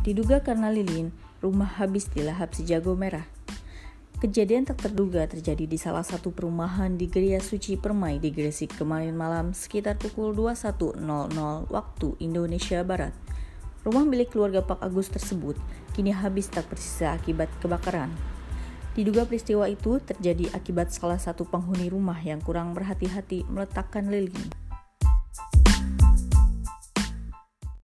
Diduga karena lilin, rumah habis dilahap si jago merah. Kejadian tak terduga terjadi di salah satu perumahan di Gereja Suci Permai di Gresik kemarin malam sekitar pukul 21.00 waktu Indonesia Barat. Rumah milik keluarga Pak Agus tersebut kini habis tak tersisa akibat kebakaran. Diduga peristiwa itu terjadi akibat salah satu penghuni rumah yang kurang berhati-hati meletakkan lilin.